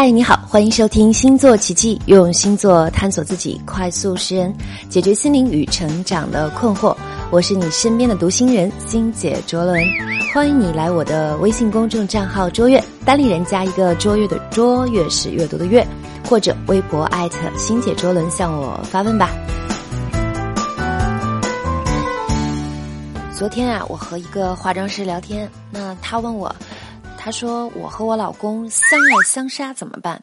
嗨，你好，欢迎收听星座奇迹，用星座探索自己，快速识人，解决心灵与成长的困惑。我是你身边的读心人星姐卓伦，欢迎你来我的微信公众账号“卓越”，单立人加一个“卓越”的“卓越”是阅读的“阅”，或者微博艾特星姐卓伦向我发问吧。昨天啊，我和一个化妆师聊天，那他问我。他说：“我和我老公相爱相杀怎么办？”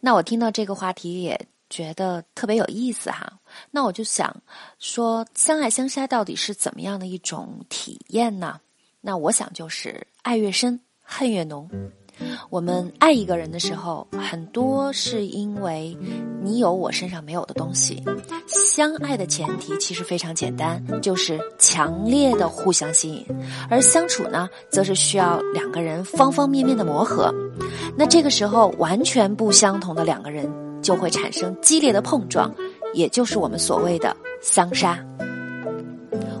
那我听到这个话题也觉得特别有意思哈。那我就想说，相爱相杀到底是怎么样的一种体验呢？那我想就是爱越深，恨越浓。我们爱一个人的时候，很多是因为你有我身上没有的东西。相爱的前提其实非常简单，就是强烈的互相吸引。而相处呢，则是需要两个人方方面面的磨合。那这个时候，完全不相同的两个人就会产生激烈的碰撞，也就是我们所谓的相杀。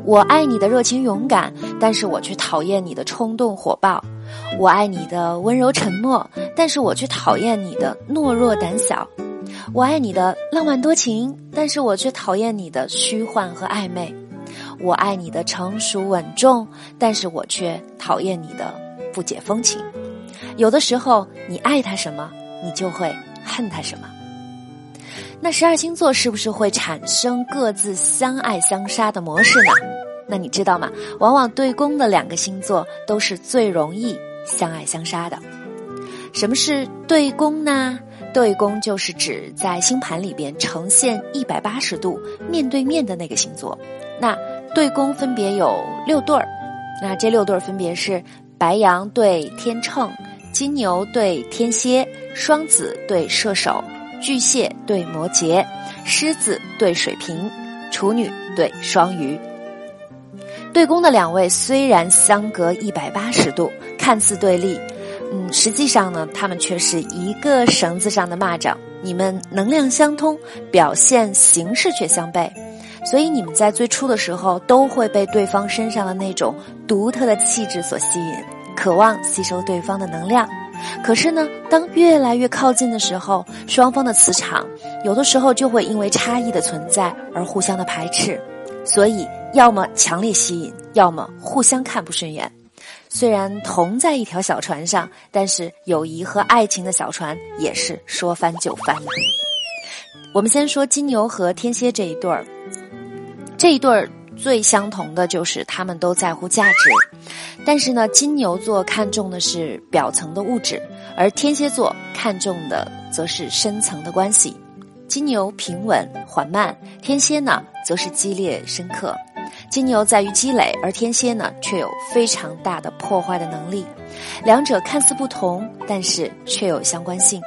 我爱你的热情勇敢，但是我却讨厌你的冲动火爆。我爱你的温柔承诺，但是我却讨厌你的懦弱胆小；我爱你的浪漫多情，但是我却讨厌你的虚幻和暧昧；我爱你的成熟稳重，但是我却讨厌你的不解风情。有的时候，你爱他什么，你就会恨他什么。那十二星座是不是会产生各自相爱相杀的模式呢？那你知道吗？往往对宫的两个星座都是最容易相爱相杀的。什么是对宫呢？对宫就是指在星盘里边呈现一百八十度面对面的那个星座。那对宫分别有六对儿，那这六对儿分别是白羊对天秤、金牛对天蝎、双子对射手、巨蟹对摩羯、狮子对水瓶、处女对双鱼。对宫的两位虽然相隔一百八十度，看似对立，嗯，实际上呢，他们却是一个绳子上的蚂蚱。你们能量相通，表现形式却相悖，所以你们在最初的时候都会被对方身上的那种独特的气质所吸引，渴望吸收对方的能量。可是呢，当越来越靠近的时候，双方的磁场有的时候就会因为差异的存在而互相的排斥。所以，要么强烈吸引，要么互相看不顺眼。虽然同在一条小船上，但是友谊和爱情的小船也是说翻就翻。我们先说金牛和天蝎这一对儿，这一对儿最相同的就是他们都在乎价值，但是呢，金牛座看重的是表层的物质，而天蝎座看重的则是深层的关系。金牛平稳缓慢，天蝎呢则是激烈深刻。金牛在于积累，而天蝎呢却有非常大的破坏的能力。两者看似不同，但是却有相关性。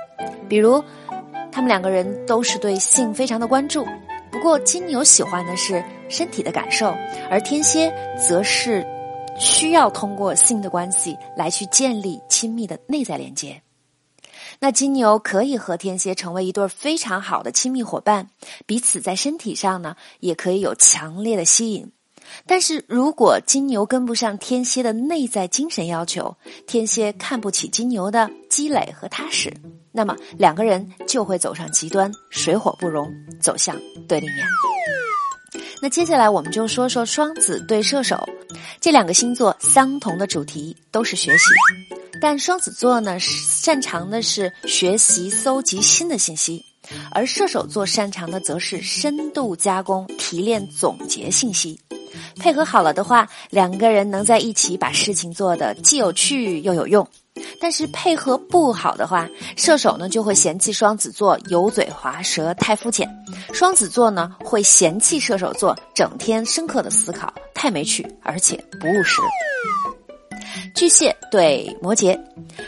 比如，他们两个人都是对性非常的关注，不过金牛喜欢的是身体的感受，而天蝎则是需要通过性的关系来去建立亲密的内在连接。那金牛可以和天蝎成为一对非常好的亲密伙伴，彼此在身体上呢也可以有强烈的吸引。但是如果金牛跟不上天蝎的内在精神要求，天蝎看不起金牛的积累和踏实，那么两个人就会走上极端，水火不容，走向对立面。那接下来我们就说说双子对射手这两个星座，相同的主题都是学习。但双子座呢，擅长的是学习、搜集新的信息，而射手座擅长的则是深度加工、提炼、总结信息。配合好了的话，两个人能在一起把事情做得既有趣又有用。但是配合不好的话，射手呢就会嫌弃双子座油嘴滑舌、太肤浅；双子座呢会嫌弃射手座整天深刻的思考、太没趣，而且不务实。巨蟹对摩羯，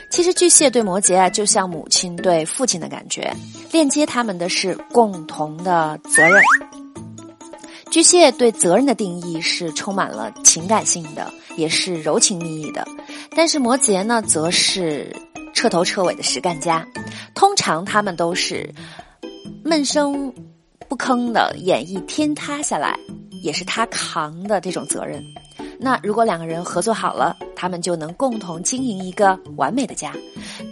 其实巨蟹对摩羯啊，就像母亲对父亲的感觉，链接他们的是共同的责任。巨蟹对责任的定义是充满了情感性的，也是柔情蜜意的，但是摩羯呢，则是彻头彻尾的实干家。通常他们都是闷声不吭的演绎天塌下来，也是他扛的这种责任。那如果两个人合作好了，他们就能共同经营一个完美的家。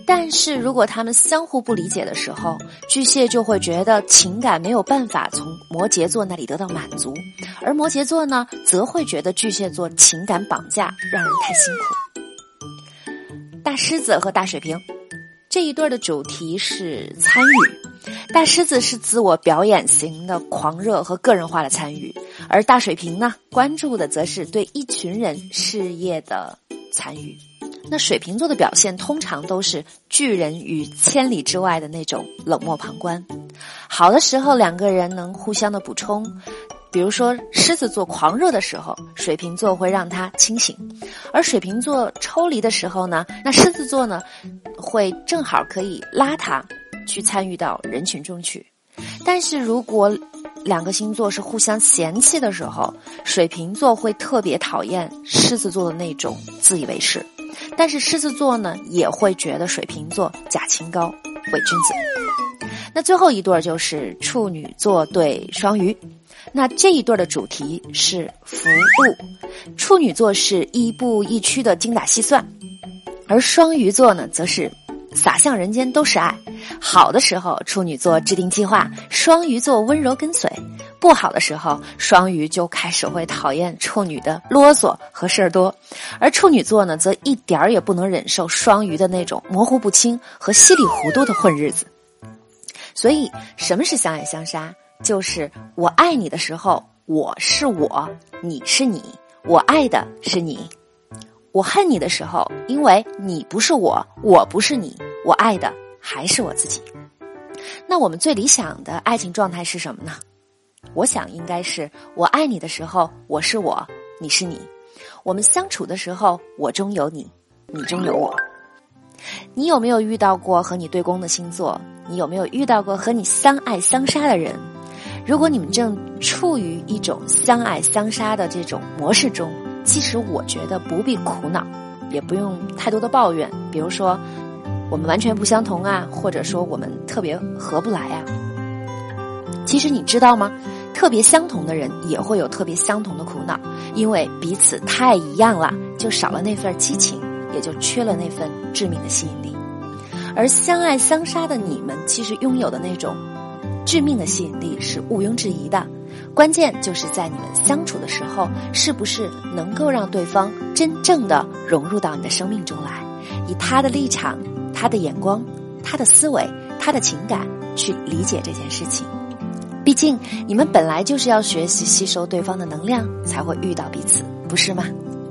但是如果他们相互不理解的时候，巨蟹就会觉得情感没有办法从摩羯座那里得到满足，而摩羯座呢，则会觉得巨蟹座情感绑架，让人太辛苦。大狮子和大水瓶这一对的主题是参与，大狮子是自我表演型的狂热和个人化的参与。而大水瓶呢，关注的则是对一群人事业的参与。那水瓶座的表现通常都是拒人于千里之外的那种冷漠旁观。好的时候，两个人能互相的补充。比如说，狮子座狂热的时候，水瓶座会让他清醒；而水瓶座抽离的时候呢，那狮子座呢，会正好可以拉他去参与到人群中去。但是如果两个星座是互相嫌弃的时候，水瓶座会特别讨厌狮子座的那种自以为是，但是狮子座呢也会觉得水瓶座假清高、伪君子。那最后一对就是处女座对双鱼，那这一对的主题是服务，处女座是亦步亦趋的精打细算，而双鱼座呢则是洒向人间都是爱。好的时候，处女座制定计划，双鱼座温柔跟随；不好的时候，双鱼就开始会讨厌处女的啰嗦和事儿多，而处女座呢，则一点儿也不能忍受双鱼的那种模糊不清和稀里糊涂的混日子。所以，什么是相爱相杀？就是我爱你的时候，我是我，你是你，我爱的是你；我恨你的时候，因为你不是我，我不是你，我爱的。还是我自己。那我们最理想的爱情状态是什么呢？我想应该是我爱你的时候，我是我，你是你；我们相处的时候，我中有你，你中有我。你有没有遇到过和你对宫的星座？你有没有遇到过和你相爱相杀的人？如果你们正处于一种相爱相杀的这种模式中，其实我觉得不必苦恼，也不用太多的抱怨。比如说。我们完全不相同啊，或者说我们特别合不来啊。其实你知道吗？特别相同的人也会有特别相同的苦恼，因为彼此太一样了，就少了那份激情，也就缺了那份致命的吸引力。而相爱相杀的你们，其实拥有的那种致命的吸引力是毋庸置疑的。关键就是在你们相处的时候，是不是能够让对方真正的融入到你的生命中来，以他的立场。他的眼光，他的思维，他的情感，去理解这件事情。毕竟你们本来就是要学习吸收对方的能量，才会遇到彼此，不是吗？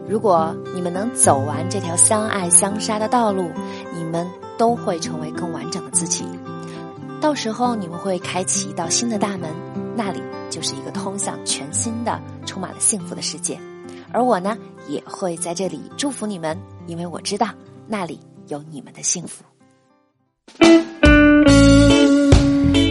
如果你们能走完这条相爱相杀的道路，你们都会成为更完整的自己。到时候你们会开启一道新的大门，那里就是一个通向全新的、充满了幸福的世界。而我呢，也会在这里祝福你们，因为我知道那里。有你们的幸福。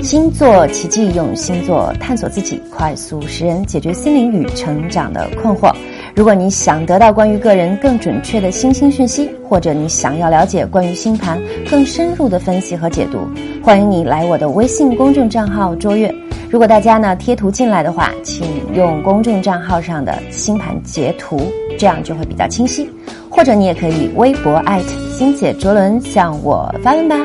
星座奇迹，用星座探索自己，快速识人解决心灵与成长的困惑。如果你想得到关于个人更准确的星星讯息，或者你想要了解关于星盘更深入的分析和解读，欢迎你来我的微信公众账号卓越。如果大家呢贴图进来的话，请用公众账号上的星盘截图，这样就会比较清晰。或者你也可以微博艾特星姐卓伦向我发问吧。